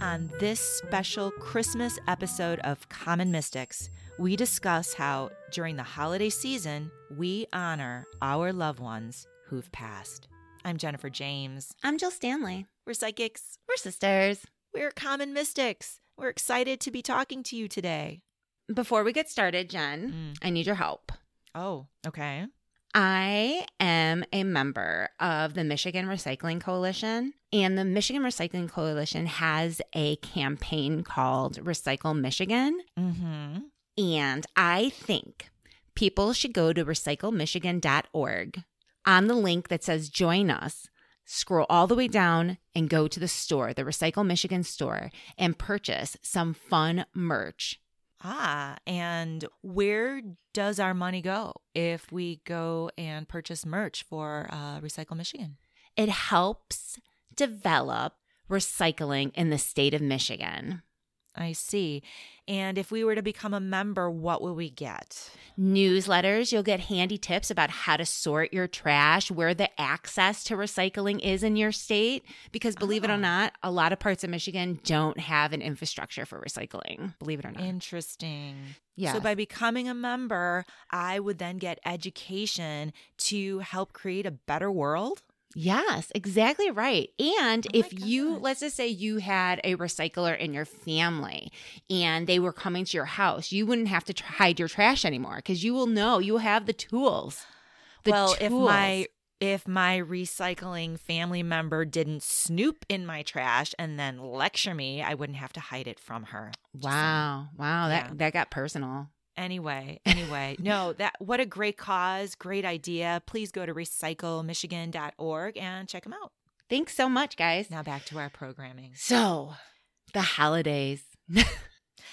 On this special Christmas episode of Common Mystics, we discuss how, during the holiday season, we honor our loved ones who've passed. I'm Jennifer James. I'm Jill Stanley. We're psychics. We're sisters. We're Common Mystics. We're excited to be talking to you today. Before we get started, Jen, Mm. I need your help. Oh, okay. I am a member of the Michigan Recycling Coalition, and the Michigan Recycling Coalition has a campaign called Recycle Michigan. Mm-hmm. And I think people should go to recyclemichigan.org on the link that says join us. Scroll all the way down and go to the store, the Recycle Michigan store, and purchase some fun merch. Ah, and where does our money go if we go and purchase merch for uh, Recycle Michigan? It helps develop recycling in the state of Michigan. I see. And if we were to become a member, what will we get? Newsletters, you'll get handy tips about how to sort your trash, where the access to recycling is in your state. Because believe it Oh. or ah. not, a lot of parts of Michigan don't have an infrastructure for recycling. Believe it or not. Interesting. yeah. So by becoming a member, I would then get education to help create a better world. Yes, exactly right. And Oh if you, gosh. let's just say you had a recycler in your family and they were coming to your house, you wouldn't have to tr- hide your trash anymore because you will know you have the tools. The well, if my if my recycling family member didn't snoop in my trash and then lecture me, I wouldn't have to hide it from her. Wow, wow, that Yeah. that got personal. Anyway, anyway, no, that what a great cause, great idea. Please go to recyclemichigan.org and check them out. Thanks so much, guys. Now back to our programming. So, the holidays.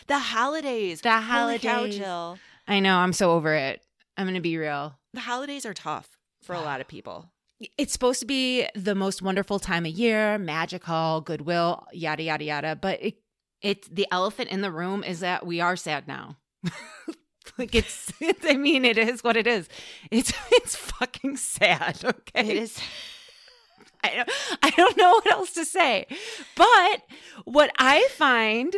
The holidays. The Holy cow. Jill. I know, I'm so over it. I'm going to be real. The holidays are tough for a lot of people. It's supposed to be the most wonderful time of year, magical, goodwill, yada yada yada, but it it's the elephant in the room is that we are sad now. like it's, I mean it is what it is. It's it's fucking sad, okay? It is. I don't, I don't know what else to say. But what I find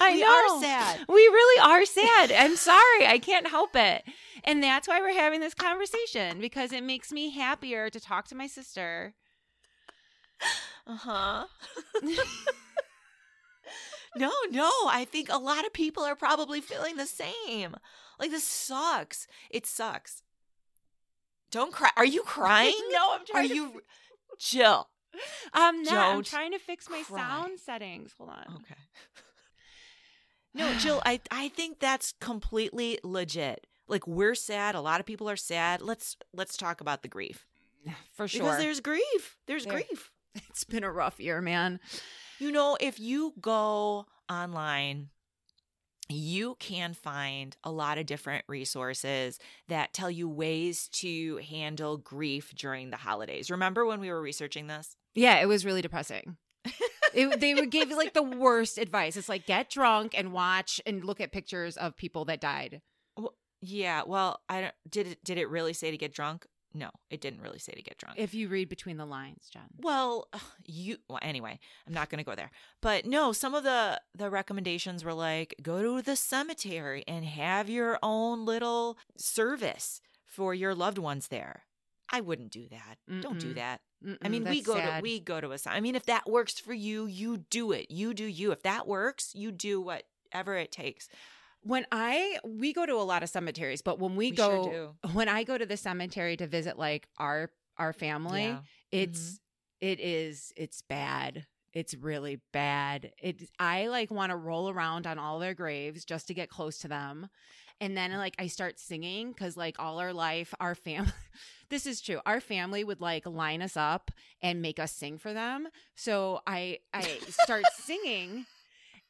I we know. are sad. We really are sad. I'm sorry. I can't help it. And that's why we're having this conversation because it makes me happier to talk to my sister. Uh huh. No, no. I think a lot of people are probably feeling the same. Like this sucks. It sucks. Don't cry. Are you crying? no, I'm Are trying you, Jill? Um, to I'm not. I'm trying to fix my cry. sound settings. Hold on. Okay. No, Jill. I I think that's completely legit. Like we're sad. A lot of people are sad. Let's let's talk about the grief For sure. because there's grief. There's There- grief. it's been a rough year, man. You know, if you go online, you can find a lot of different resources that tell you ways to handle grief during the holidays. Remember when we were researching this? Yeah, it was really depressing. it, they would give like the worst advice. It's like get drunk and watch and look at pictures of people that died. Yeah, well, I don't did it did it really say to get drunk? No, it didn't really say to get drunk. If you read between the lines, Jen. Well, you well anyway, I'm not going to go there. But no, some of the the recommendations were like go to the cemetery and have your own little service for your loved ones there. I wouldn't do that. Don't do Mm-mm. that. I mean, we go to we go to a I mean, if that works for you, you do it. You do you. If that works, you do whatever it takes. When I we go to a lot of cemeteries, but when we, We go sure when I go to the cemetery to visit like our our family, Yeah. Mm-hmm. it's it is it's bad. It's really bad. It I like want to roll around on all their graves just to get close to them. And then like I start singing cuz like all our life our family This is true. Our family would like line us up and make us sing for them. So I I start singing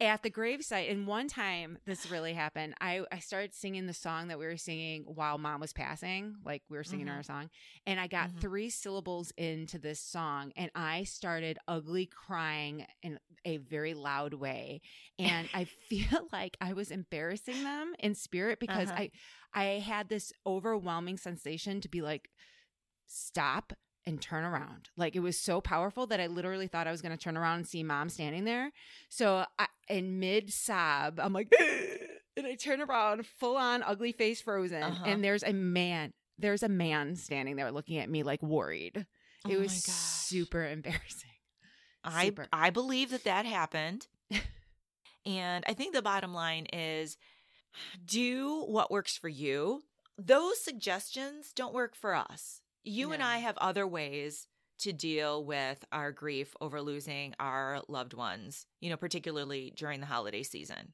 at the gravesite. And one time this really happened. I, I started singing the song that we were singing while mom was passing. Like we were singing Mhm. our song. And I got Mhm. three syllables into this song and I started ugly crying in a very loud way. And I feel like I was embarrassing them in spirit because Uh-huh. I I had this overwhelming sensation to be like, stop and turn around. Like it was so powerful that I literally thought I was going to turn around and see mom standing there. So I, in mid sob, I'm like, and I turn around, full on ugly face frozen, Uh-huh. and there's a man. There's a man standing there looking at me like worried. Oh it was super embarrassing. I Super. I believe that that happened. and I think the bottom line is do what works for you. Those suggestions don't work for us. You and I have other ways to deal with our grief over losing our loved ones, you know, particularly during the holiday season.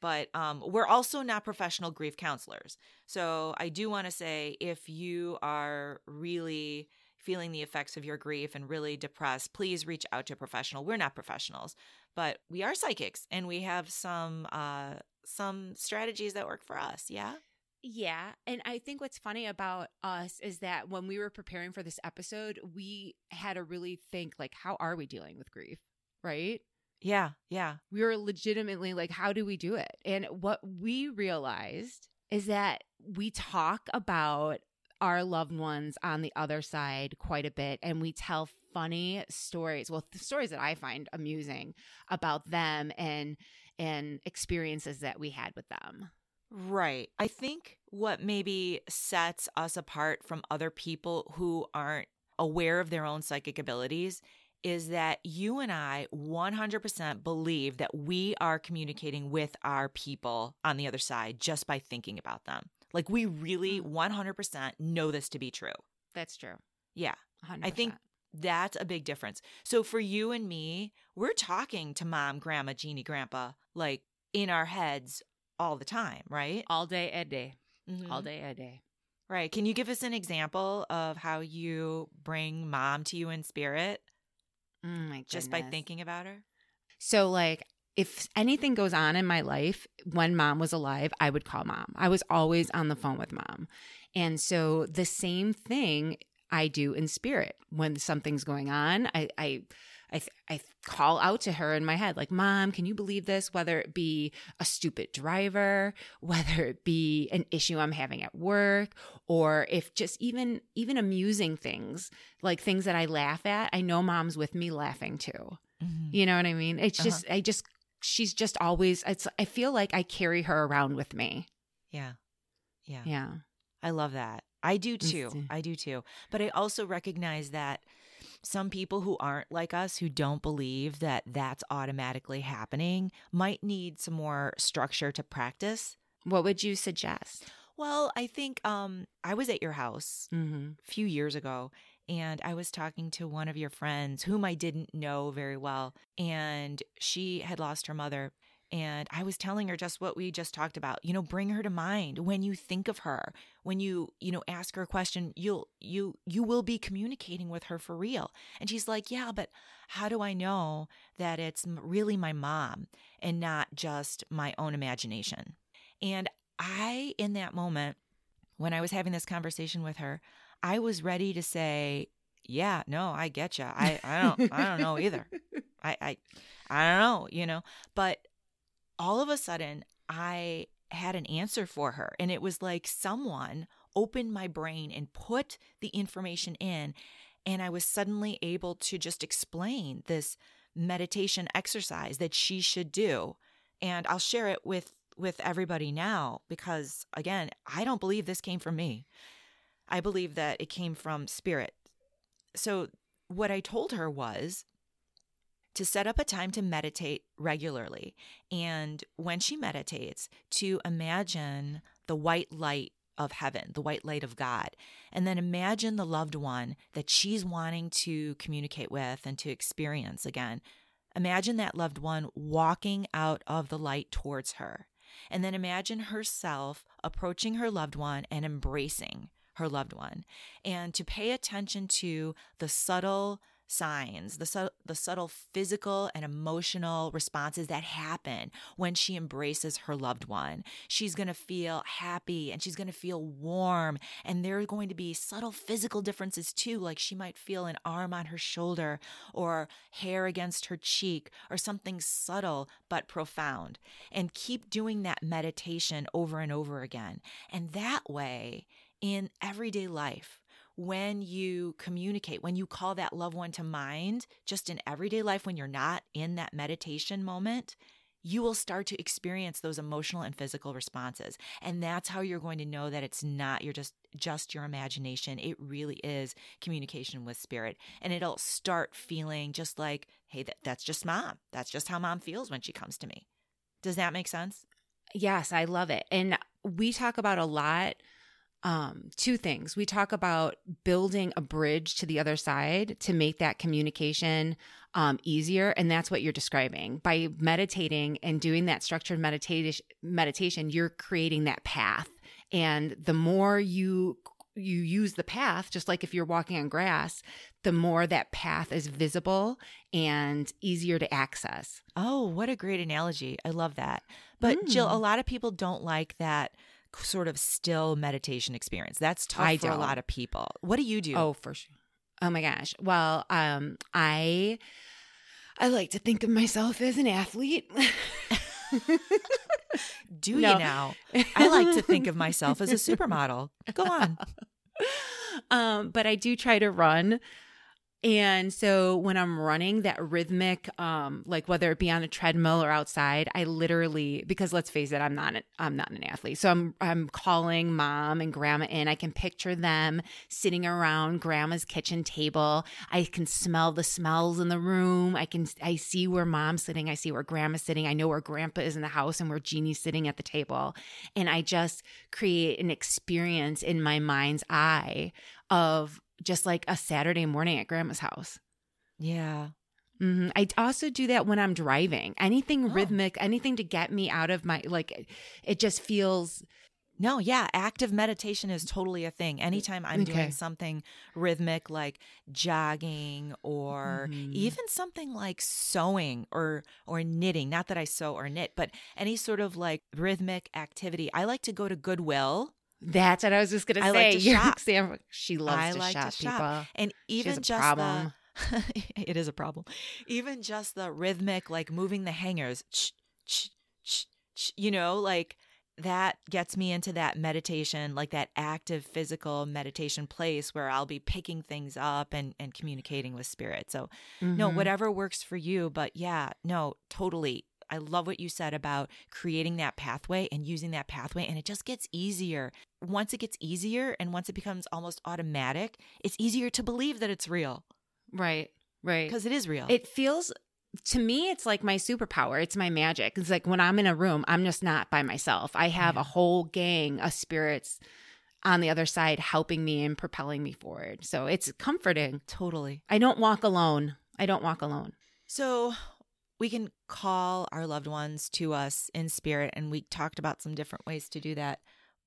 But um, we're also not professional grief counselors. So I do want to say if you are really feeling the effects of your grief and really depressed, please reach out to a professional. We're not professionals, but we are psychics and we have some uh some strategies that work for us. Yeah. Yeah. And I think what's funny about us is that when we were preparing for this episode, we had to really think like, how are we dealing with grief? Right? Yeah. Yeah. We were legitimately like, how do we do it? And what we realized is that we talk about our loved ones on the other side quite a bit and we tell funny stories well the stories that i find amusing about them and and experiences that we had with them Right. I think what maybe sets us apart from other people who aren't aware of their own psychic abilities is that you and I 100% believe that we are communicating with our people on the other side just by thinking about them. Like we really mm. 100% know this to be true. that's true Yeah. 100%. I think that's a big difference. So for you and me, we're talking to mom, grandma, Jeannie, grandpa, like in our heads all the time, right? all day a day Mhm. all day a day Right. Can you give us an example of how you bring mom to you in spirit my just by thinking about her? So, like, if anything goes on in my life when mom was alive, I would call mom. I was always on the phone with mom. And so, the same thing I do in spirit when something's going on. I, I, I, I call out to her in my head, like, Mom, can you believe this? Whether it be a stupid driver, whether it be an issue I'm having at work, or if just even even amusing things, like things that I laugh at, I know mom's with me laughing too. You know what I mean? It's Uh-huh. just, I just, she's just always, it's, I feel like I carry her around with me. Yeah. Yeah. Yeah. I love that. I do too. I do too. But I also recognize that some people who aren't like us, who don't believe that that's automatically happening, might need some more structure to practice. What would you suggest? Well, I think um, I was at your house Mm-hmm. a few years ago and I was talking to one of your friends whom I didn't know very well and she had lost her mother and I was telling her just what we just talked about. You know, bring her to mind when you think of her, when you, you know, ask her a question, you'll you you will be communicating with her for real. And she's like, "Yeah, but how do I know that it's really my mom and not just my own imagination?" And I in that moment when I was having this conversation with her, I was ready to say, "Yeah, no, I get you. I, I don't, I don't know either. I, I, I don't know, you know." But all of a sudden, I had an answer for her, and it was like someone opened my brain and put the information in, and I was suddenly able to just explain this meditation exercise that she should do, and I'll share it with with everybody now because again, I don't believe this came from me. I believe that it came from spirit. So, what I told her was to set up a time to meditate regularly. And when she meditates, to imagine the white light of heaven, the white light of God, and then imagine the loved one that she's wanting to communicate with and to experience again. Imagine that loved one walking out of the light towards her. And then imagine herself approaching her loved one and embracing her loved one. And to pay attention to the subtle signs, the, su- the subtle physical and emotional responses that happen when she embraces her loved one. She's going to feel happy and she's going to feel warm. And there are going to be subtle physical differences too, like she might feel an arm on her shoulder or hair against her cheek or something subtle but profound. And keep doing that meditation over and over again. And that way, in everyday life, when you communicate, when you call that loved one to mind, just in everyday life, when you're not in that meditation moment, you will start to experience those emotional and physical responses. And that's how you're going to know that it's not your just just your imagination. It really is communication with spirit. And it'll start feeling just like, hey, that, that's just mom. That's just how mom feels when she comes to me. Does that make sense? Yes, I love it. And we talk about a lot um, two things. We talk about building a bridge to the other side to make that communication um, easier. And that's what you're describing. By meditating and doing that structured meditation, meditation, you're creating that path. And the more you you use the path, just like if you're walking on grass, the more that path is visible and easier to access. Oh, what a great analogy. I love that. But mm. Jill, a lot of people don't like that sort of still meditation experience. That's tough I for don't. a lot of people. What do you do? Oh, for sure. Oh my gosh. Well, um, I I like to think of myself as an athlete. do no. you now? I like to think of myself as a supermodel. Go on. Um, but I do try to run and so when I'm running that rhythmic, um, like whether it be on a treadmill or outside, I literally because let's face it, I'm not an, I'm not an athlete. So I'm I'm calling mom and grandma in. I can picture them sitting around grandma's kitchen table. I can smell the smells in the room. I can I see where mom's sitting. I see where grandma's sitting. I know where grandpa is in the house and where Jeannie's sitting at the table. And I just create an experience in my mind's eye of just like a Saturday morning at grandma's house. Yeah. Mm-hmm. I also do that when I'm driving. Anything oh. rhythmic, anything to get me out of my like it just feels no, yeah, active meditation is totally a thing. Anytime I'm okay. doing something rhythmic like jogging or mm-hmm. even something like sewing or or knitting, not that I sew or knit, but any sort of like rhythmic activity. I like to go to Goodwill that's what I was just gonna I say. Like to shop. Sam, she loves I to like shop, to shop. People. And even just problem. the it is a problem. Even just the rhythmic, like moving the hangers, you know, like that gets me into that meditation, like that active physical meditation place where I'll be picking things up and and communicating with spirit. So, mm-hmm. no, whatever works for you, but yeah, no, totally I love what you said about creating that pathway and using that pathway. And it just gets easier. Once it gets easier and once it becomes almost automatic, it's easier to believe that it's real. Right. Right. Because it is real. It feels to me, it's like my superpower. It's my magic. It's like when I'm in a room, I'm just not by myself. I have yeah. a whole gang of spirits on the other side helping me and propelling me forward. So it's comforting. Totally. I don't walk alone. I don't walk alone. So, we can call our loved ones to us in spirit. And we talked about some different ways to do that.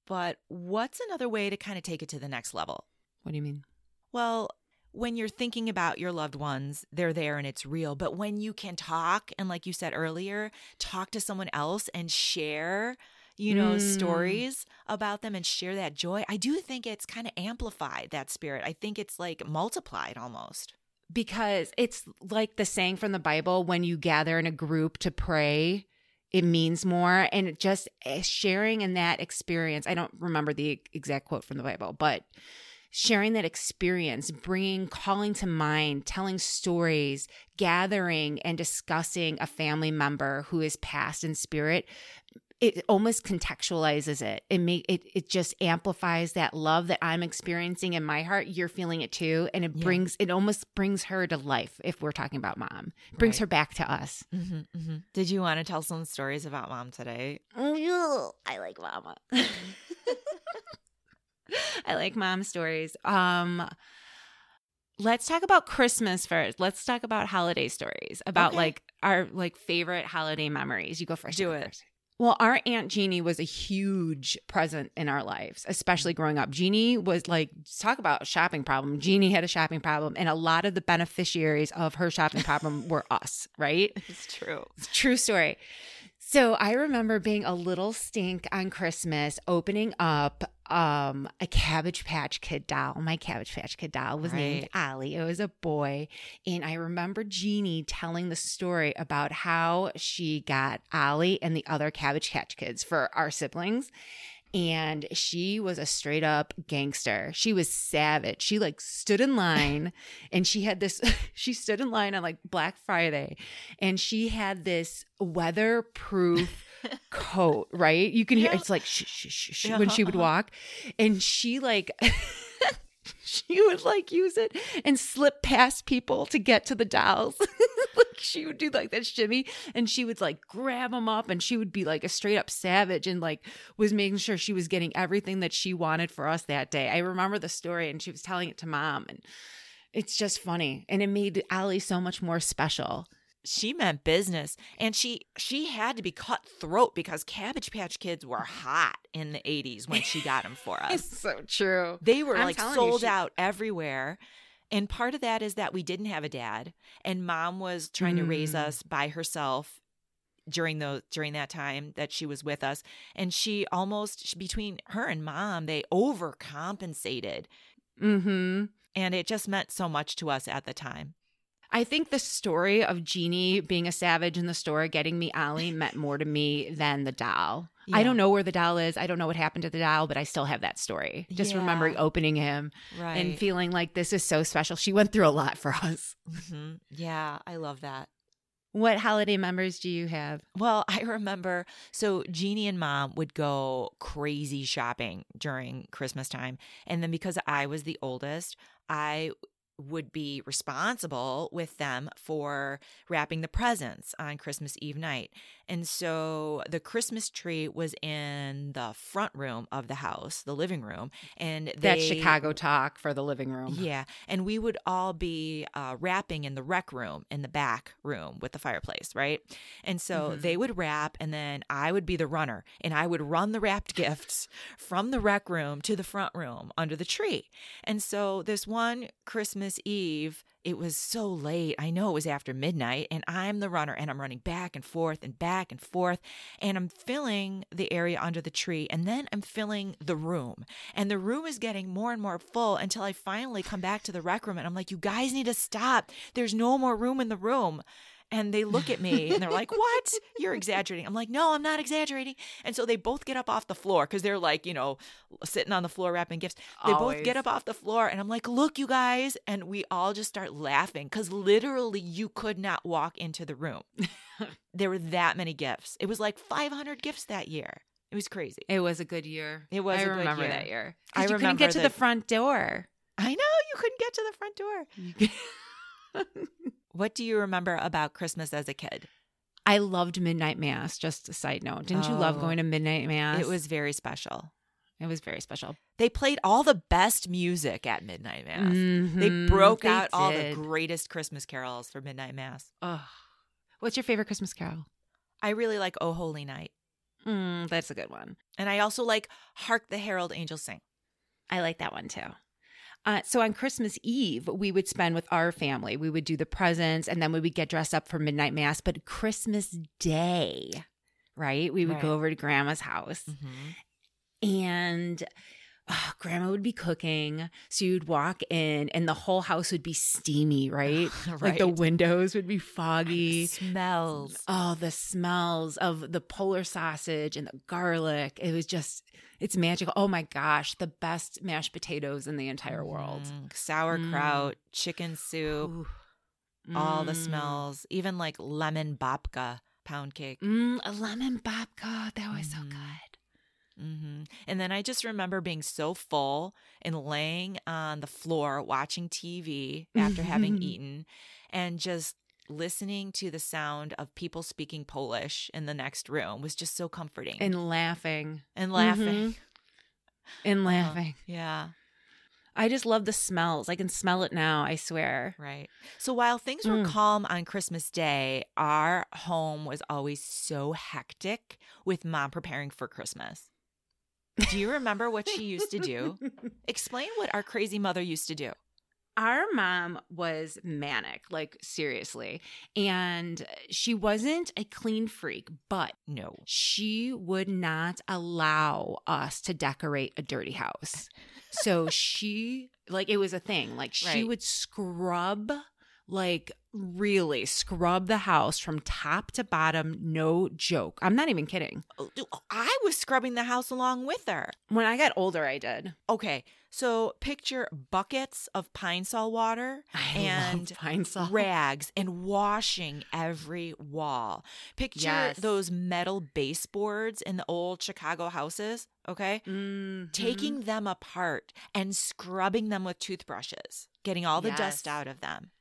But what's another way to kind of take it to the next level? What do you mean? Well, when you're thinking about your loved ones, they're there and it's real. But when you can talk, and like you said earlier, talk to someone else and share, you know, mm. stories about them and share that joy, I do think it's kind of amplified that spirit. I think it's like multiplied almost because it's like the saying from the Bible when you gather in a group to pray, it means more. And just eh, sharing in that experience, I don't remember the exact quote from the Bible, but sharing that experience, bringing, calling to mind, telling stories, gathering and discussing a family member who is passed in spirit it almost contextualizes it. It make it it just amplifies that love that I'm experiencing in my heart. You're feeling it too, and it yeah. brings it almost brings her to life. If we're talking about mom, it brings right. her back to us. Mm-hmm, mm-hmm. Did you want to tell some stories about mom today? I like mama. I like mom stories. Um let's talk about Christmas first. Let's talk about holiday stories about okay. like our like favorite holiday memories. You go first. Do it. First. Well, our Aunt Jeannie was a huge present in our lives, especially growing up. Jeannie was like, talk about a shopping problem. Jeannie had a shopping problem, and a lot of the beneficiaries of her shopping problem were us, right? It's true. It's true story. So I remember being a little stink on Christmas, opening up um a Cabbage Patch Kid doll. My Cabbage Patch Kid doll was right. named Ollie. It was a boy, and I remember Jeannie telling the story about how she got Ollie and the other Cabbage Patch Kids for our siblings. And she was a straight up gangster. She was savage. She like stood in line and she had this she stood in line on like Black Friday and she had this weatherproof coat, right? You can hear Yeah. it's like shh, shh, shh, shh, Yeah, when she would uh-huh. walk and she like she would like use it and slip past people to get to the dolls. Like she would do like that shimmy and she would like grab him up and she would be like a straight up savage and like was making sure she was getting everything that she wanted for us that day. I remember the story and she was telling it to mom and it's just funny and it made Ollie so much more special. she meant business and she she had to be cutthroat because cabbage patch kids were hot in the 80s when she got them for us so true. they were I'm like telling you, sold she- out everywhere and part of that is that we didn't have a dad and mom was trying to raise Mm. us by herself during those during that time that she was with us and she almost between her and mom they overcompensated mm-hmm. and it just meant so much to us at the time I think the story of Jeannie being a savage in the store getting me Ollie meant more to me than the doll. I don't know where the doll is. I don't know what happened to the doll, but I still have that story. Just Yeah. remembering opening him right and feeling like this is so special. She went through a lot for us. hmm yeah i love that What holiday members do you have? Well, I remember so Jeannie and mom would go crazy shopping during Christmas time. And then because I was the oldest, I would be responsible with them for wrapping the presents on Christmas Eve night. And so the Christmas tree was in the front room of the house, the living room, and they, That's Chicago talk for the living room. yeah, and we would all be uh, wrapping in the rec room in the back room with the fireplace, right? And so Mhm. they would wrap, and then I would be the runner, and I would run the wrapped gifts from the rec room to the front room under the tree. And so this one Christmas Eve, it was so late. I know it was after midnight, and I'm the runner, and I'm running back and forth and back and forth, and I'm filling the area under the tree, and then I'm filling the room. And the room is getting more and more full until I finally come back to the rec room, and I'm like, you guys need to stop. There's no more room in the room. And they look at me and they're like, What? You're exaggerating. I'm like, No, I'm not exaggerating. And so they both get up off the floor because they're like, you know, sitting on the floor wrapping gifts. They both get up off the floor and I'm like, Look, you guys. And we all just start laughing because literally you could not walk into the room. there were that many gifts. It was like 500 gifts that year. It was crazy. It was a good year. It was I a good remember year. that year. I you couldn't get to the front door. I know you couldn't get to the front door. What do you remember about Christmas as a kid? I loved midnight mass. Just a side note. Didn't you love Oh. going to midnight mass? It was very special. It was very special. They played all the best music at Midnight Mass. They Mhm, broke they out all the greatest Christmas carols for Midnight Mass. Ugh. What's your favorite Christmas carol? I really like Oh Holy Night. Mm, that's a good one. And I also like Hark the Herald Angels Sing. I like that one too. Uh, so on Christmas Eve, we would spend with our family. We would do the presents and then we would get dressed up for midnight mass. But Christmas Day, right? We would Right. go over to grandma's house and uh, grandma would be cooking. So you'd walk in and the whole house would be steamy, right? Like the windows would be foggy. Smells. Oh, the smells of the Polish sausage and the garlic. It was just, it's magical. Oh my gosh, the best mashed potatoes in the entire world. Mm, sauerkraut, chicken soup, all the Mm. smells, even like lemon babka pound cake. Mm, a lemon babka. That was so Mhm. good. Hmm And then I just remember being so full and laying on the floor watching TV after having eaten and just listening to the sound of people speaking Polish in the next room was just so comforting And laughing. and laughing. And Uh-huh. laughing. Yeah, I just love the smells. I can smell it now, I swear. right. So while things were Mm. calm on Christmas Day, our home was always so hectic with mom preparing for Christmas. Do you remember what she used to do? Explain what our crazy mother used to do. Our mom was manic, like seriously. And she wasn't a clean freak, but No. she would not allow us to decorate a dirty house. So she, like, it was a thing. Like, she Right. would scrub like really scrub the house from top to bottom. No joke. I'm not even kidding. Oh, I was scrubbing the house along with her. When I got older, I did. Okay, so picture buckets of Pine-Sol water I and Pine-Sol. rags and washing every wall. Picture Yes. those metal baseboards in the old Chicago houses, okay? Mhm. Taking them apart and scrubbing them with toothbrushes, getting all the dust out of them.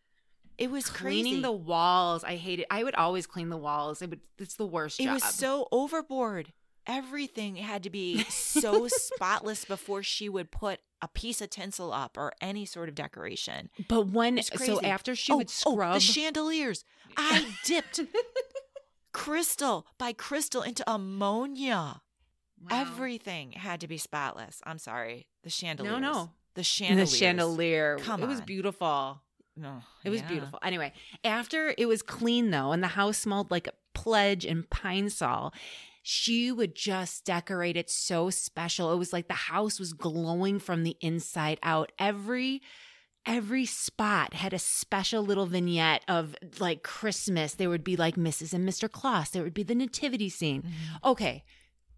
It was cleaning crazy. the walls. I hate it. I would always clean the walls. It would. It's the worst job. it job. was so overboard. Everything had to be so spotless before she would put a piece of tinsel up or any sort of decoration. But when so after she oh, would oh, oh scrub the chandeliers. I dipped crystal by crystal into ammonia. Wow. Everything had to be spotless. I'm sorry. The chandeliers. no. no, The And chandeliers. the chandelier. Come it was beautiful. No, It was yeah. beautiful. Anyway, after it was clean though, and the house smelled like a pledge and Pine-Sol, she would just decorate it so special. It was like the house was glowing from the inside out. Every every spot had a special little vignette of like Christmas. There would be like Mrs. and Mr. Claus. There would be the nativity scene. Mhm. Okay.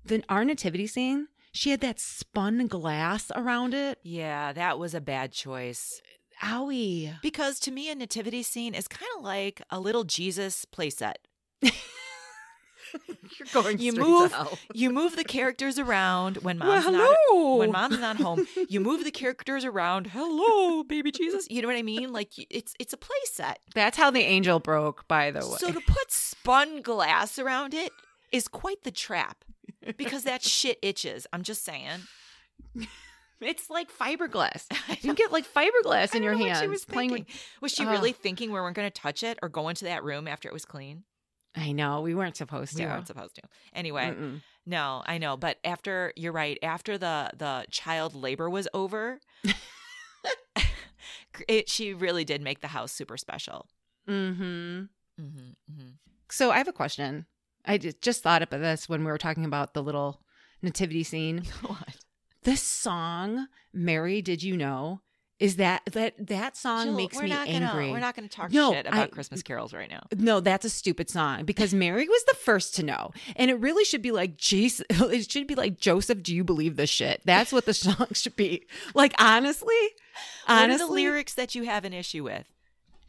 Then our nativity scene, she had that spun glass around it. Yeah, that was a bad choice. Owie. Because to me, a nativity scene is kind of like a little Jesus playset. You're going You move-. You move the characters around when Well, mom's not when mom's not home. You move the characters around. Hello, baby Jesus. You know what I mean? Like it's it's a playset. That's how the angel broke, by the way. So to put spun glass around it is quite the trap because that shit itches. I'm just saying. It's like fiberglass. You get like fiberglass in your hands. she was playing thinking. Was she Ugh. really thinking we weren't going to touch it or go into that room after it was clean? I know we weren't supposed to. We weren't supposed to. Anyway, Mm-mm. no, I know. But after you're right, after the the child labor was over, it, she really did make the house super special. Mm-hmm. Mm-hmm, mm-hmm. So I have a question. I just, just thought about this when we were talking about the little nativity scene. What? This song, "Mary, Did You Know," is that that that song Jill, makes we're me not angry. Gonna, we're not going to talk No, shit about I- Christmas carols right now. No, that's a stupid song because Mary was the first to know. And it really should be like, Jesus, it should be like, Joseph, do you believe this shit? That's what the song should be. Like, honestly, What are honestly, the lyrics that you have an issue with?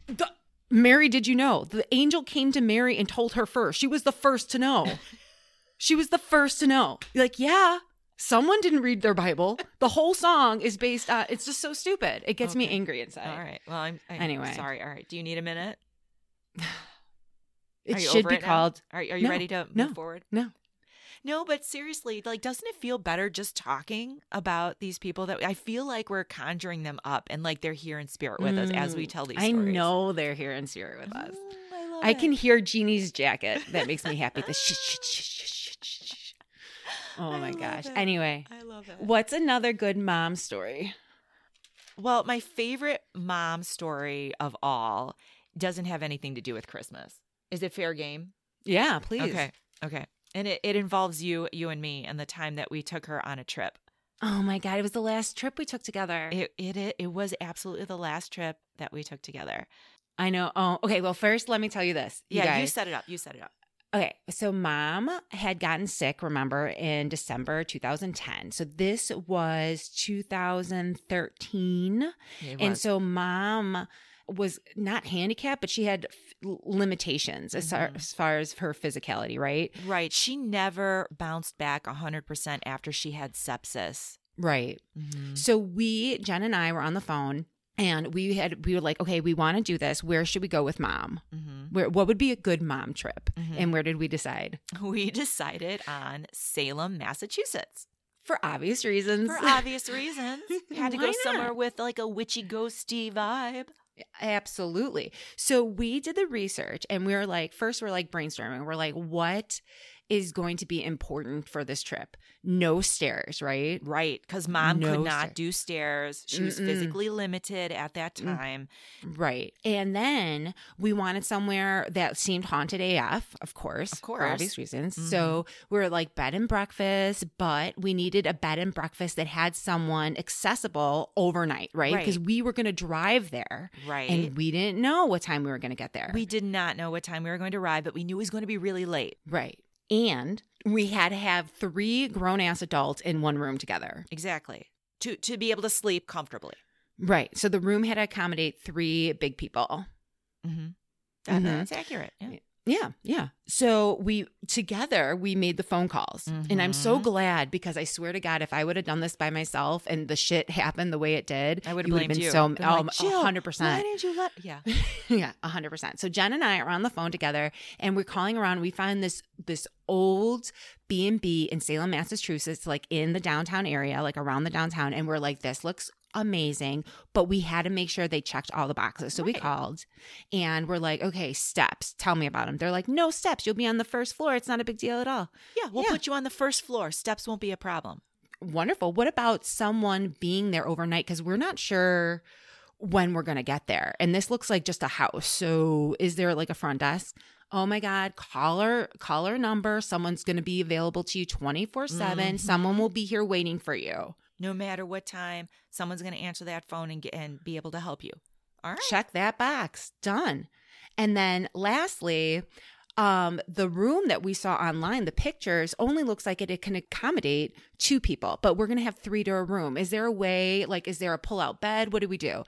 the- Mary, did you know? The angel came to Mary and told her first. She was the first to know. she was the first to know. Like, yeah, someone didn't read their Bible. The whole song is based on, it's just so stupid. It gets me angry inside. All right. Well, I'm, I'm Anyway. Sorry. All right. Do you need a minute? It should be it now? called, Are, are you No, ready to move no, forward? no. No, but seriously, like, doesn't it feel better just talking about these people that I feel like we're conjuring them up and like they're here in spirit with us as we Mm, tell these I stories? know they're here in spirit with us. Mm, I, I can hear Jeannie's jacket. That makes me happy. The shh, shh, shh, shh. Oh I my gosh. it. Anyway, I love it. what's another good mom story? Well, my favorite mom story of all doesn't have anything to do with Christmas. Is it fair game? Yeah, please. Okay. Okay. And it, it involves you, you and me, and the time that we took her on a trip. Oh my god, it was the last trip we took together. It it it, it was absolutely the last trip that we took together. I know. Oh, okay. Well, first, let me tell you this. You yeah, you set it up. You set it up. Okay, so mom had gotten sick, remember, in December 2010. So this was 2013. It And so mom was not handicapped, but she had f- limitations as, far, Mhm. as far as her physicality, right? right, she never bounced back hundred percent after she had sepsis. Right. So we, Jen and I, were on the phone, and we had we were like, okay, we want to do this. Where should we go with mom? Mhm. Where what would be a good mom trip? Mhm. And where did we decide? We decided on Salem, Massachusetts. For obvious reasons. For obvious reasons. We had to go not? somewhere with like a witchy ghosty vibe. Absolutely. So we did the research and we were like, first we're like brainstorming. We're like, what is going to be important for this trip. No stairs, right? Right, because mom No could not stair- do stairs. She was Mm-mm. physically limited at that Mm. time. Right. And then we wanted somewhere that seemed haunted AF, of course, Of for obvious reasons. Mhm. So we were like bed and breakfast, but we needed a bed and breakfast that had someone accessible overnight, right? Right. Because we were going to drive there Right. and we didn't know what time we were going to get there. we did not know what time we were going to arrive, but we knew it was going to be really late. right. And we had to have three grown ass adults in one room together. Exactly. To to be able to sleep comfortably. Right. So the room had to accommodate three big people. Mm-hmm. That, Mhm. That's accurate. Yeah. Yeah, yeah. So we together we made the phone calls. And I'm so Mhm. glad because I swear to God, if I would have done this by myself and the shit happened the way it did, I would have been you. so oh, like, "Jill, hundred Why percent. didn't you let? Yeah. Yeah, hundred percent. So Jen and I are on the phone together and we're calling around. We find this this old B and B in Salem, Massachusetts, like in the downtown area, like around the downtown, and we're like, this looks amazing, but we had to make sure they checked all the boxes. So we called and we're like, okay, steps. Tell me about them. They're like, no steps. You'll be on the first floor. It's not a big deal at all. Yeah. We'll Yeah. put you on the first floor. Steps won't be a problem. Wonderful. What about someone being there overnight? Because we're not sure when we're going to get there. And this looks like just a house. So is there like a front desk? Oh my God, caller caller number. Someone's going to be available to you 24 7. Mhm. Someone will be here waiting for you. No matter what time, someone's going to answer that phone and get, and be able to help you. All right. Check that box. Done. And then lastly, um, the room that we saw online, the pictures only looks like it, it can accommodate two people, but we're going to have three to a room. Is there a way, like, is there a pull out bed? What do we do?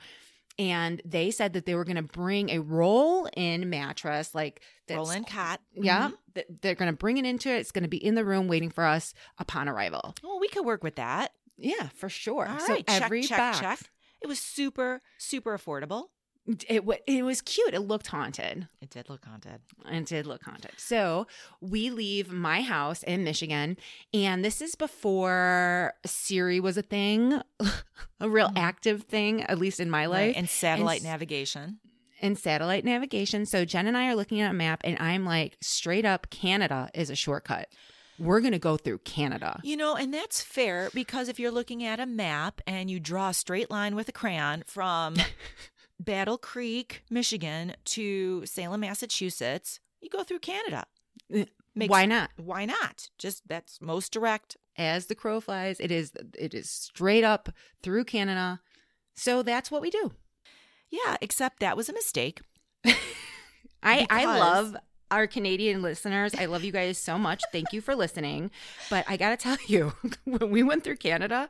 And they said that they were going to bring a roll in mattress, like Roll in cot. Yeah. Mhm. that They're going to bring it into it. It's going to be in the room waiting for us upon arrival. Well, we could work with that. Yeah, for sure. All so right. check, every check, box, check. It was super, super affordable. It, wa- it was cute. It looked haunted. It did look haunted. It did look haunted. So we leave my house in Michigan, and this is before Siri was a thing, a real Mhm. active thing, at least in my Right, life, And satellite s- navigation. and satellite navigation. So Jen and I are looking at a map, and I'm like, straight up, Canada is a shortcut. We're gonna go through Canada. You know, and that's fair because if you're looking at a map and you draw a straight line with a crayon from Battle Creek, Michigan to Salem, Massachusetts, you go through Canada. Eh, Makes- Why not? Why not? Just that's most direct. As the crow flies, it is it is straight up through Canada. So that's what we do. Yeah, except that was a mistake. I I love our Canadian listeners. I love you guys so much. Thank you for listening. But I got to tell you, when we went through Canada,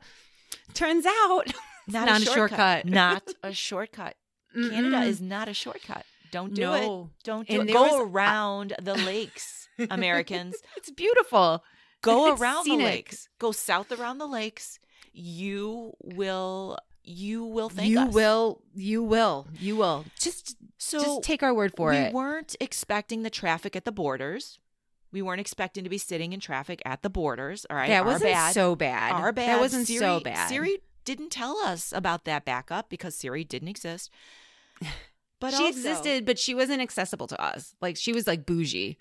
turns out Not, not a shortcut. shortcut. not a shortcut. Canada Mm-mm. is not a shortcut. Don't do it. Don't do And it. Go was- around the lakes, Americans. It's beautiful. Go It's around the lakes. Go south around the lakes. You will. You will thank us. you us. will. You will. You will. Just So just take our word for it. we weren't expecting the traffic at the borders. We weren't expecting to be sitting in traffic at the borders. All right, that wasn't bad. so bad. Our bad. That wasn't Siri, so bad. Siri didn't tell us about that backup because Siri didn't exist. But she also- existed, but she wasn't accessible to us. Like she was like bougie.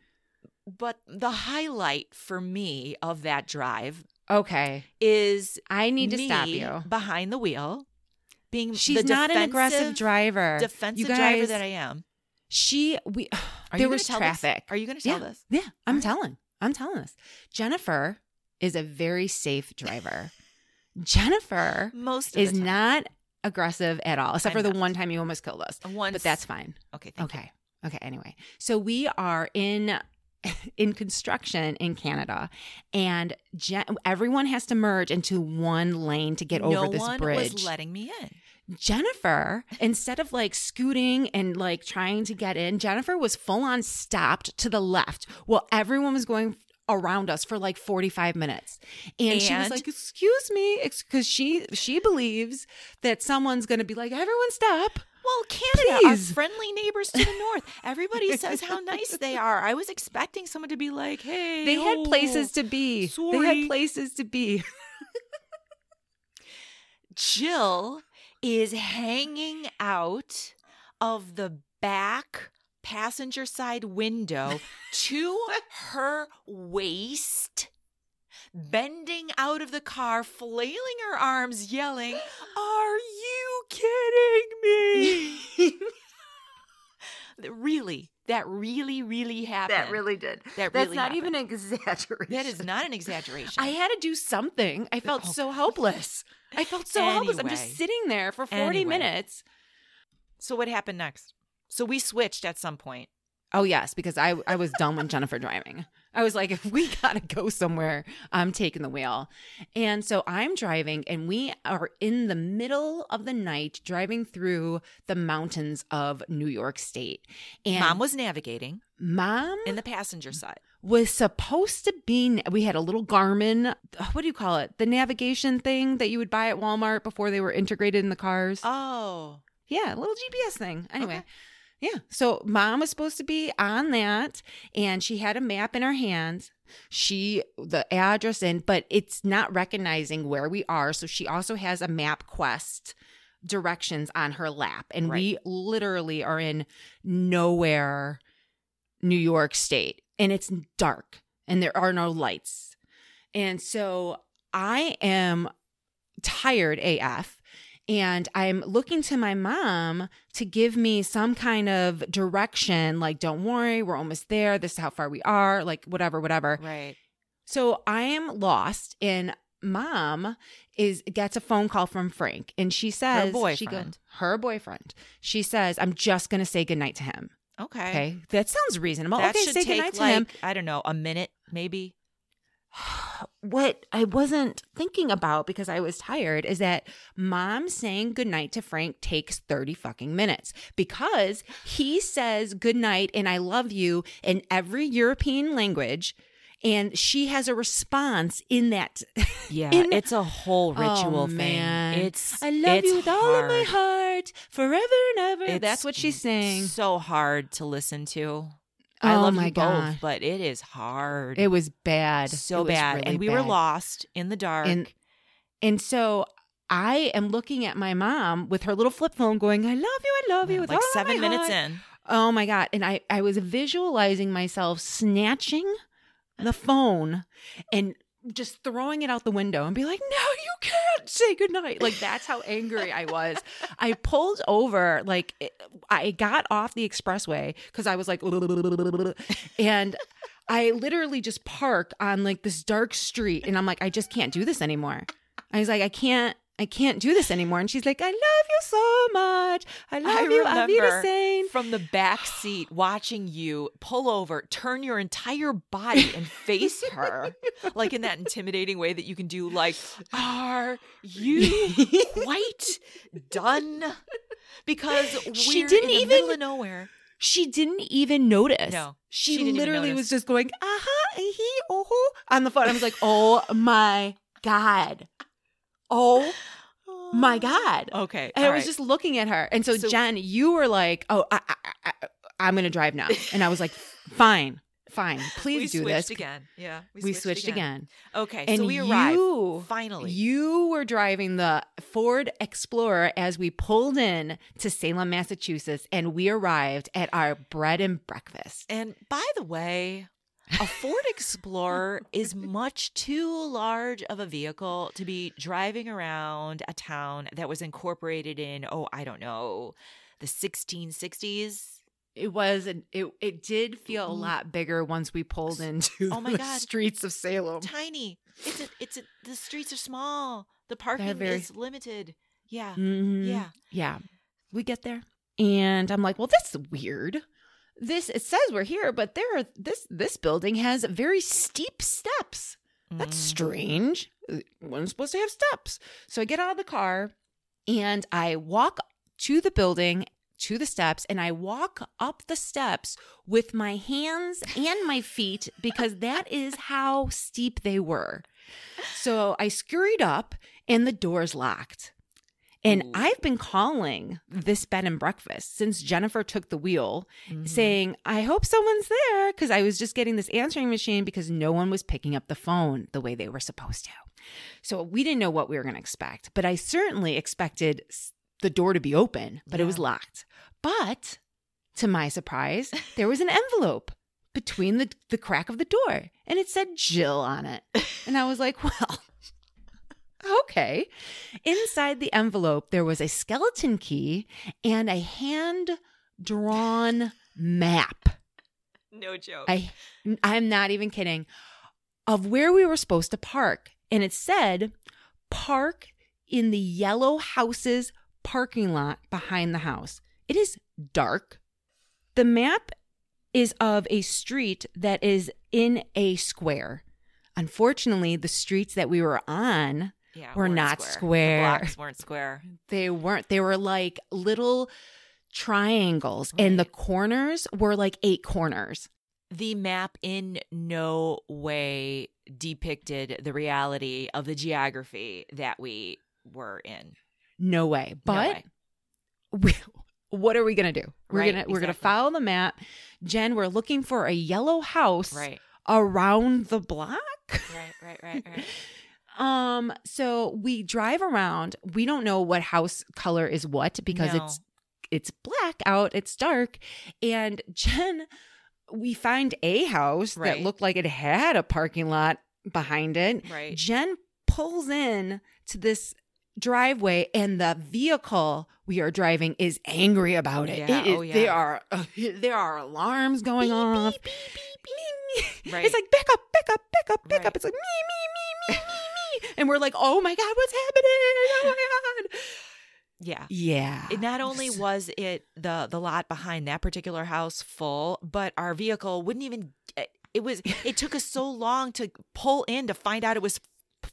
But the highlight for me of that drive Okay, is I need to stop you. behind the wheel, being She's the not an aggressive driver. defensive You driver that I am. She we Are there was tell this? traffic. Are you going to tell yeah, this? Yeah, I'm Alright. telling. I'm telling this. Jennifer is a very safe driver. Jennifer Most is not aggressive at all, except I'm for the not. one time you almost killed us. Once, But that's fine. okay. Thank you. Okay. Okay. Anyway, so we are in in construction in Canada, and everyone has to merge into one lane to get no over this one bridge. was letting me in. Jennifer, instead of like scooting and like trying to get in, Jennifer was full on stopped to the left while everyone was going around us for like 45 minutes. And, she was like, "Excuse me," because she she believes that someone's going to be like, "Everyone stop." Well, Canada, Please. our friendly neighbors to the north. Everybody says how nice they are. I was expecting someone to be like, "Hey, They had oh, places to be. They had places to be. Jill is hanging out of the back passenger side window to her waist, bending out of the car, flailing her arms, yelling, Are you kidding me? really, that really, really happened. That really did. That That's really not happened. even an exaggeration. That is not an exaggeration. I had to do something. I felt Oh, so helpless. I felt so helpless. I'm just sitting there for 40 Anyway. minutes. so what happened next? So we switched at some point. Oh yes, because I I was done with Jennifer driving. I was like, if we gotta go somewhere, I'm taking the wheel. And so I'm driving, and we are in the middle of the night driving through the mountains of New York State. And Mom was navigating mom in the passenger side. was supposed to be. We had a little Garmin. Uh, what do you call it? The navigation thing that you would buy at Walmart before they were integrated in the cars. Oh. Yeah, a little GPS thing. Anyway. Okay. Yeah. So mom was supposed to be on that and she had a map in her hands. She the address in, but it's not recognizing where we are. So she also has a MapQuest directions on her lap. And we literally are in nowhere, New York State. And it's dark and there are no lights. And so I am tired AF and I'm looking to my mom to give me some kind of direction like don't worry we're almost there this is how far we are like whatever whatever Right. so I am lost and mom is gets a phone call from Frank and she says she boyfriend. goes, her boyfriend she says I'm just going to say goodnight to him Okay. okay that sounds reasonable That okay should say take goodnight to like him I don't know a minute maybe. What I wasn't thinking about because I was tired is that mom saying goodnight to Frank takes 30 fucking minutes because he says goodnight and I love you in every European language. And she has a response in that. Yeah, in- it's a whole oh, ritual Oh, thing. man. It's I love it's you with all of my heart, forever and ever. It's That's what she's saying. So hard to listen to. I Oh love my you God. both, but it is hard. It was bad. so was bad, really and we were lost in the dark. And and so I am looking at my mom with her little flip phone going, I love you, I love you. With like seven minutes heart." in. Oh my God. And I, I was visualizing myself snatching the phone and just throwing it out the window and be like, no, you can't say goodnight. Like that's how angry I was. I pulled over, like I got off the expressway because I was like, and I literally just park on like this dark street and I'm like, I just can't do this anymore. I was like, I can't, I can't do this anymore. And she's like, I love you so much. I love I you. I'll be the same. from the back seat watching you pull over, turn your entire body and face her, like in that intimidating way that you can do. Like, are you quite done? Because She didn't in the even- middle of nowhere. She didn't even notice. No, She, she literally was just going, aha, he, oh, oh, on the phone. I was like, oh my God. Oh my oh. God. Okay, And I was right. just looking at her. And so, So- Jen, you were like, oh, I, I, I, I'm going to drive now. And I was like, fine, fine. Please we do switched this. again. Yeah, We, switched, again. Okay, And so we arrived you, finally. You were driving the Ford Explorer as we pulled in to Salem, Massachusetts, and we arrived at our bread and breakfast. And by the way, a Ford Explorer is much too large of a vehicle to be driving around a town that was incorporated in, oh, I don't know, the 1660s. It was, an, it, it did feel a Mm. lot bigger once we pulled into Oh my the God. streets of Salem. Tiny. It's a, it's a, the streets are small. The parking very- is limited. Yeah. Mhm. Yeah. Yeah. We get there. And I'm like, well, that's weird. This it says we're here, but there are this this building has very steep steps. That's Mm. strange. Wasn't supposed to have steps. So I get out of the car and I walk to the building, to the steps, and I walk up the steps with my hands and my feet because that is how steep they were. So I scurried up and the door's locked. And Ooh. I've been calling this bed and breakfast since Jennifer took the wheel Mhm. saying, I hope someone's there. Cause I was just getting this answering machine because no one was picking up the phone the way they were supposed to. So we didn't know what we were going to expect, but I certainly expected the door to be open, but it was locked. But to my surprise, there was an envelope between the, the crack of the door and it said Jill on it. And I was like, well, okay. Inside the envelope, there was a skeleton key and a hand drawn map. No joke. I I'm not even kidding. Of where we were supposed to park. And it said park in the yellow house's parking lot behind the house. It is dark. The map is of a street that is in a square. Unfortunately, the streets that we were on, yeah, weren't not The square. blocks weren't square. they weren't. They were like little triangles, and the corners were like eight corners. The map in no way depicted the reality of the geography that we were in. No way. No But way. we, what are we gonna do? We're Right, gonna we're gonna follow the map. Jen, we're looking for a yellow house right, around the block. right, right, right, right. Um, so we drive around. We don't know what house color is what because No. it's it's black out, it's dark. And Jen, we find a house that looked like it had a parking lot behind it. Right. Jen pulls in to this driveway and the vehicle we are driving is angry about it. Yeah, It is- oh, yeah. There are uh, there are alarms going off. Right. It's like back up, back up, back up, back Right. up. It's like me, me, me, me, me. And we're like, oh my God, what's happening? Oh my God. Yeah. Yeah. It not only was it the the lot behind that particular house full, but our vehicle wouldn't even eh, it was it took us so long to pull in to find out it was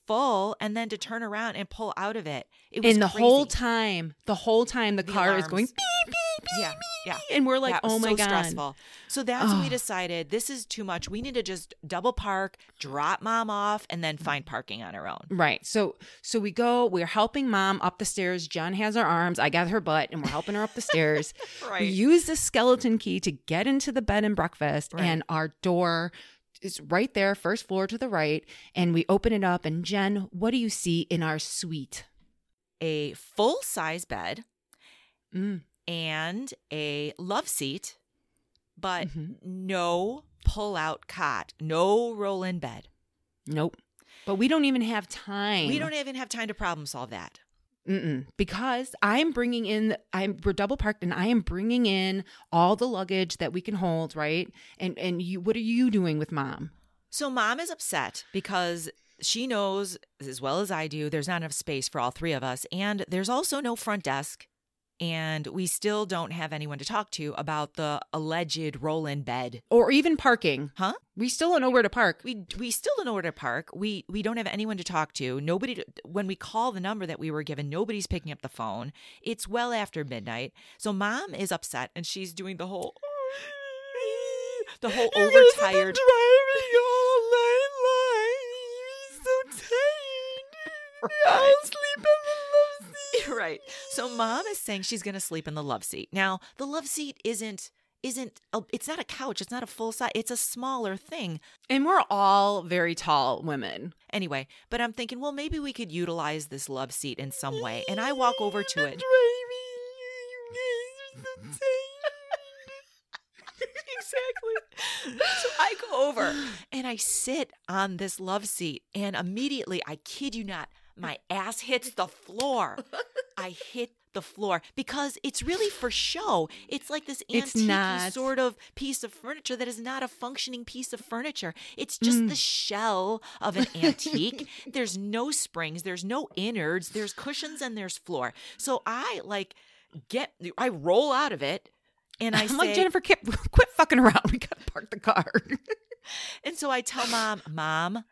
full and then to turn around and pull out of it. It was and the whole time, the whole time the, The car is going beep, beep, Yeah, yeah. And we're like, oh my so God. stressful. So that's when we decided this is too much. We need to just double park, drop mom off, and then find parking on our own. Right. So so we go, we're helping mom up the stairs. Jen has her arms. I got her butt and we're helping her up the stairs. We use the skeleton key to get into the bed and breakfast Right. and our door is right there, first floor to the right, and we open it up and Jen, what do you see in our suite? A full size bed Mm. And a love seat, but Mhm. no pull out cot, no roll in bed. Nope. But we don't even have time. We don't even have time to problem solve that. Mm-mm. because I'm bringing in. I'm we're double parked, and I am bringing in all the luggage that we can hold. Right, and and you. What are you doing with mom? So mom is upset because she knows as well as I do there's not enough space for all three of us and there's also no front desk and we still don't have anyone to talk to about the alleged roll-in bed. Or even parking? Huh? We still don't know where to park. We we still don't know where to park. We we don't have anyone to talk to. Nobody when we call the number that we were given, nobody's picking up the phone. It's well after midnight. So mom is upset and she's doing the whole the whole overtired driving all night long. so tired. Right. sleep in the love seat. right. So mom is saying she's going to sleep in the love seat. Now, the love seat isn't isn't a, it's not a couch, it's not a full size, it's a smaller thing. And we're all very tall women. Anyway, but I'm thinking, well, maybe we could utilize this love seat in some way. And I walk over to it. exactly. So I go over and I sit on this love seat, and immediately, I kid you not, my ass hits the floor. I hit the floor because it's really for show. It's like this It's antique not. sort of piece of furniture that is not a functioning piece of furniture. It's just Mm. the shell of an antique. there's no springs, there's no innards, there's cushions, and there's floor. So I like get, I roll out of it. And I I'm say, like Jennifer, quit, quit fucking around. We gotta park the car. And so I tell mom, Mom,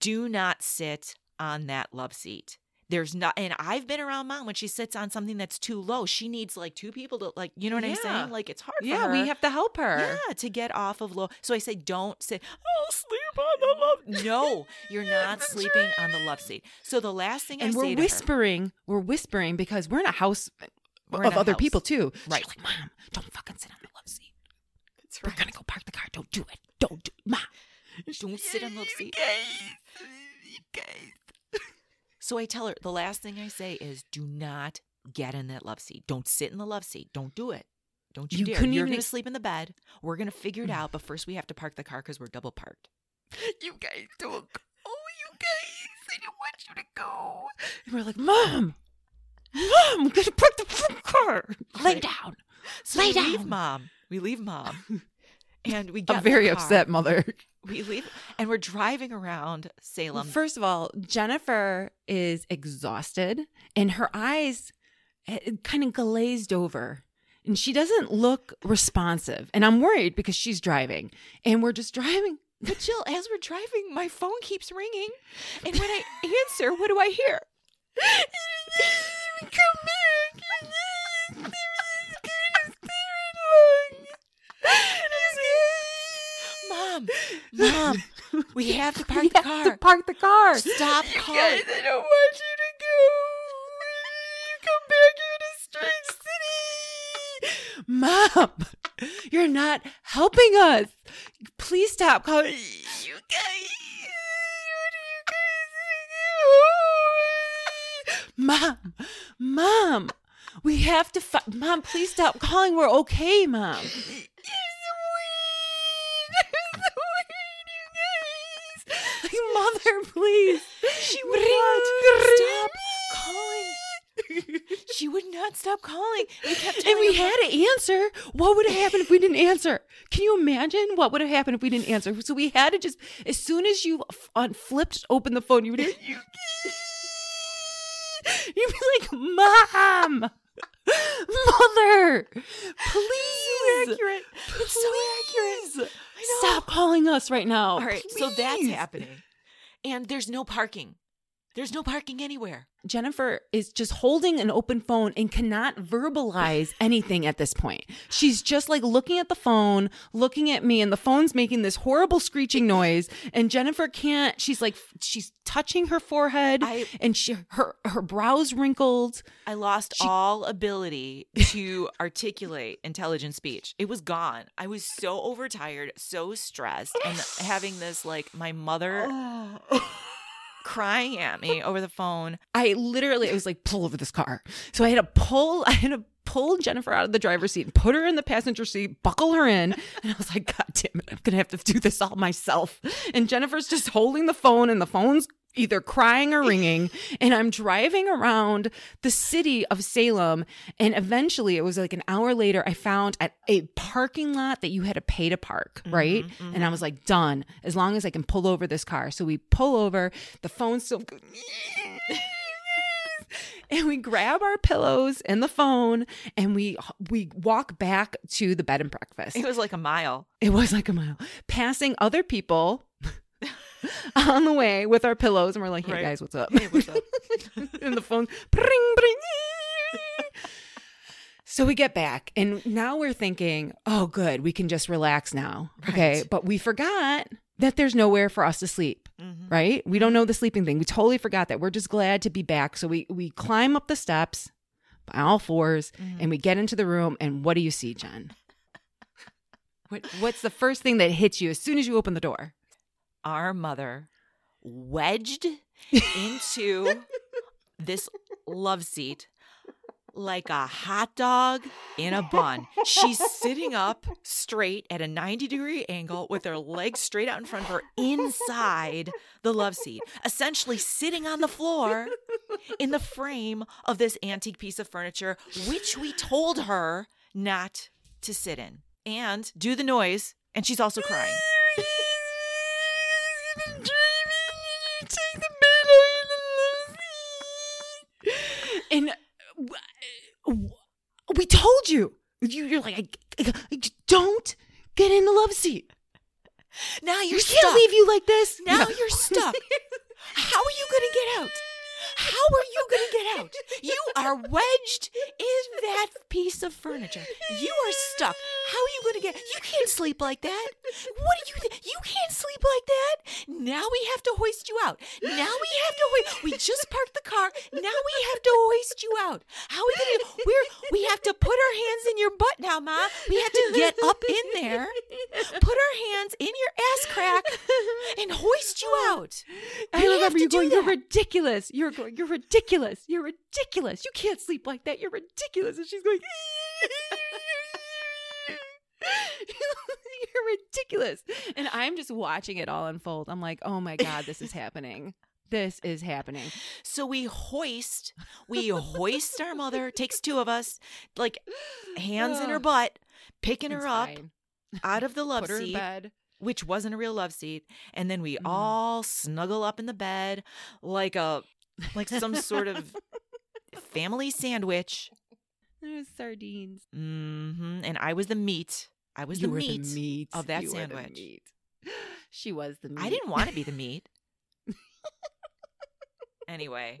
do not sit on that love seat. There's not, and I've been around mom when she sits on something that's too low. She needs like two people to, like, you know what I'm saying? Like, it's hard for yeah, we have to help her. Yeah, to get off of low. So I say, don't sit. I'll sleep on the love. No, you're not sleeping on the love seat. So the last thing I and say we're to her, whispering. We're whispering because we're in a house We're of other house. people too. Right. She's like, Mom, don't fucking sit on the love seat. That's We're gonna go park the car. Don't do it. Don't do it. Mom. Don't sit on the love seat. So I tell her the last thing I say is do not get in that love seat. Don't sit in the love seat. Don't do it. Don't you, You dare. couldn't You're even going to sleep in the bed. We're going to figure it mm. out. But first, we have to park the car because we're double parked. You guys don't go. Oh, you guys, I don't want you to go. And we're like, Mom, Mom, we're going to park the car. Lay down. So Lay we leave mom. We leave mom. And we get A in the very upset mother. We leave and we're driving around Well, Salem. first of all, Jennifer is exhausted and her eyes eh, eh, kind of glazed over. And she doesn't look responsive. And I'm worried because she's driving. And we're just driving. but Jill, as we're driving, my phone keeps ringing. And when I answer, what do I hear? Come Mom, Mom, we have to park We the have to car. park the car. Stop You calling. guys, I don't want you to go. You come back here to Strange City. Mom, you're not helping us. Please stop calling. You guys. Mom, Mom, we have to. Fi- Mom, please stop calling. We're okay, Mom. Mother, please. She would not stop calling. She would not stop calling. We kept And we had to answer. What would have happened if we didn't answer? Can you imagine what would have happened if we didn't answer? So we had to just, as soon as you f- flipped open the phone, you would hear, you, you'd be like, Mom, Mother, please. accurate. It's so accurate. Stop calling us right now. All right, so that's happening. And there's no parking. There's no parking anywhere. Jennifer is just holding an open phone and cannot verbalize anything at this point. She's just like looking at the phone, looking at me, and the phone's making this horrible screeching noise. And Jennifer can't. She's like, she's touching her forehead, I and she her her brows wrinkled. I lost She- all ability to articulate intelligent speech. It was gone. I was so overtired, so stressed, and having this like my mother oh. Crying at me over the phone. I literally, it was like pull over this car. So I had to pull, I had to pull Jennifer out of the driver's seat and put her in the passenger seat, buckle her in. And I was like, God damn it, I'm going to have to do this all myself. And Jennifer's just holding the phone and the phone's either crying or ringing. And I'm driving around the city of Salem. And eventually, it was like an hour later, I found at a parking lot that you had to pay to park, right? Mhm, And I was like, done, as long as I can pull over this car. So we pull over, the phone's still. And we grab our pillows and the phone and we we walk back to the bed and breakfast. It was like a mile. It was like a mile. Passing other people on the way with our pillows and we're like, "Hey Right. guys, what's up?" Hey, what's up? and the phone. So we get back and now we're thinking, "Oh good, we can just relax now." Okay, but we forgot that there's nowhere for us to sleep Mhm. right? We don't know the sleeping thing. We totally forgot that. We're just glad to be back. So we we climb up the steps by all 4s Mhm. and we get into the room. And what do you see, Jen? What, what's the first thing that hits you as soon as you open the door? Our mother wedged into this love seat like a hot dog in a bun. She's sitting up straight at a 90 degree angle with her legs straight out in front of her inside the love seat, essentially sitting on the floor in the frame of this antique piece of furniture, which we told her not to sit in and do the noise. And she's also crying. We told you. You- You're like, I, I- don't get in the love seat. Now you're you're can't leave you like this. Now No. you're stuck. How are you going to get out? How are you going to get out? You are wedged in that piece of furniture. You are stuck. How are you going to get? You can't sleep like that. What do you? Th- you can't sleep like that. Now we have to hoist you out. Now we have to hoist. We just parked the car. Now we have to hoist you out. How are we going to? We're we have to put our hands in your butt now, Ma. We have to get up in there, put our hands in your ass crack, and hoist you out. I We have remember you going, You're ridiculous. You're going, You're ridiculous. You're ridiculous. You can't sleep like that. You're ridiculous. And she's going, You're ridiculous. And I'm just watching it all unfold. I'm like, oh my God, this is happening. This is happening. So we hoist, we hoist our mother. Takes two of us, like hands in her butt, picking It's her up fine. out of the love Put her in seat, bed. which wasn't a real love seat, and then we Mhm. all snuggle up in the bed like a like some sort of family sandwich. It was sardines. hmm And I was the meat. I was the meat. the meat of that You sandwich. She was the meat. I didn't want to be the meat. anyway,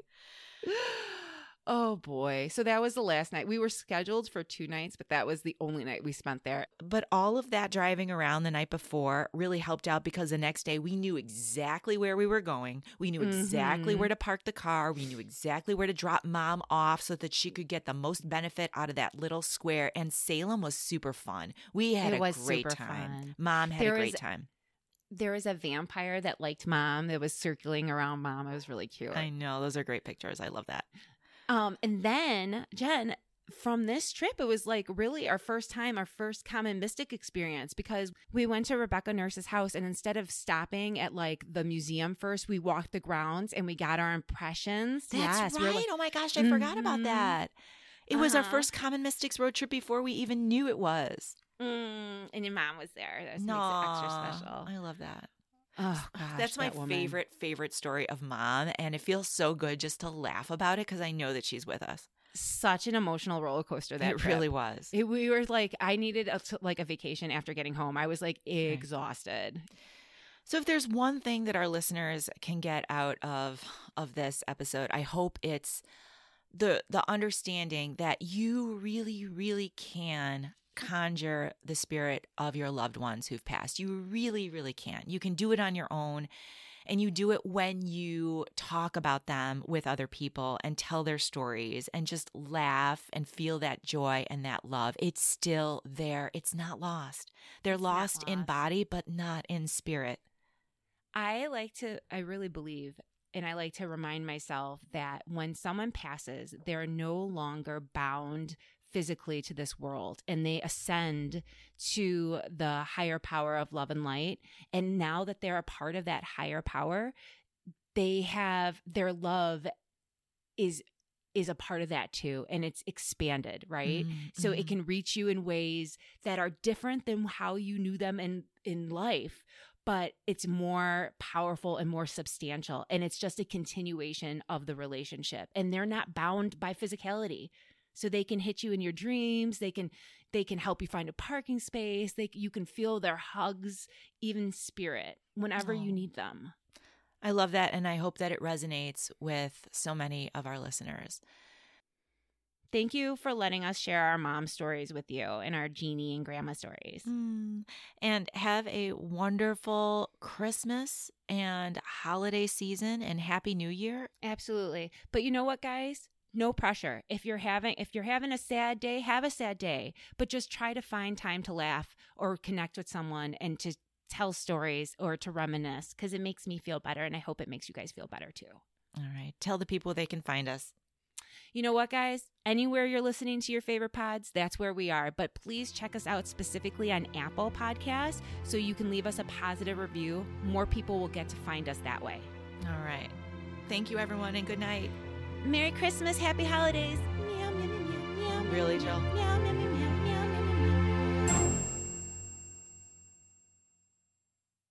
Oh boy. So that was the last night. We were scheduled for two nights, but that was the only night we spent there. but all of that driving around the night before really helped out because the next day we knew exactly where we were going. We knew exactly Mhm. where to park the car. We knew exactly where to drop mom off so that she could get the most benefit out of that little square. And Salem was super fun. We had It a great super time. fun. Mom had There a great was- time. There was a vampire that liked mom that was circling around mom. It was really cute. I know. Those are great pictures. I love that. Um, and then Jen, from this trip, it was like really our first time, our first common mystic experience because we went to Rebecca Nurse's house and instead of stopping at like the museum first, we walked the grounds and we got our impressions. That's yes, we right. like, oh my gosh, I forgot about Mhm. that. It was our Uh-huh. first Common Mystics road trip before we even knew it was. mm, and your mom was there. That makes it extra special. I love that. Oh, gosh, That's my that favorite, favorite story of mom. And it feels so good just to laugh about it because I know that she's with us. Such an emotional roller coaster. That it trip. really was. It, we were like, I needed a, like a vacation after getting home. I was like exhausted. So if there's one thing that our listeners can get out of of this episode, I hope it's the the understanding that you really really can conjure the spirit of your loved ones who've passed. You really really can. You can do it on your own and you do it when you talk about them with other people and tell their stories and just laugh and feel that joy and that love. It's still there. It's not lost. They're not lost in body but not in spirit. I like to, I really believe, and I like to remind myself that when someone passes, they're no longer bound physically to this world and they ascend to the higher power of love and light. And now that they're a part of that higher power, they have their love is is a part of that too and it's expanded right? Mm, so it can reach you in ways that are different than how you knew them in in life but it's more powerful and more substantial and it's just a continuation of the relationship and they're not bound by physicality so they can hit you in your dreams they can they can help you find a parking space they you can feel their hugs even spirit whenever you need them I love that and I hope that it resonates with so many of our listeners. Thank you for letting us share our mom stories with you and our genie and grandma stories. Mm. And have a wonderful Christmas and holiday season and happy new year. Absolutely. But you know what, guys? No pressure. If you're having if you're having a sad day, have a sad day, but just try to find time to laugh or connect with someone and to tell stories or to reminisce cuz it makes me feel better and I hope it makes you guys feel better too. All right. Tell the people they can find us. You know what, guys? Anywhere you're listening to your favorite pods, that's where we are. But please check us out specifically on Apple Podcasts so you can leave us a positive review. More people will get to find us that way. All right. Thank you, everyone, and good night. Merry Christmas, happy holidays. Meow, meow, meow, meow, meow. Really, Jill? Meow, meow, meow, meow.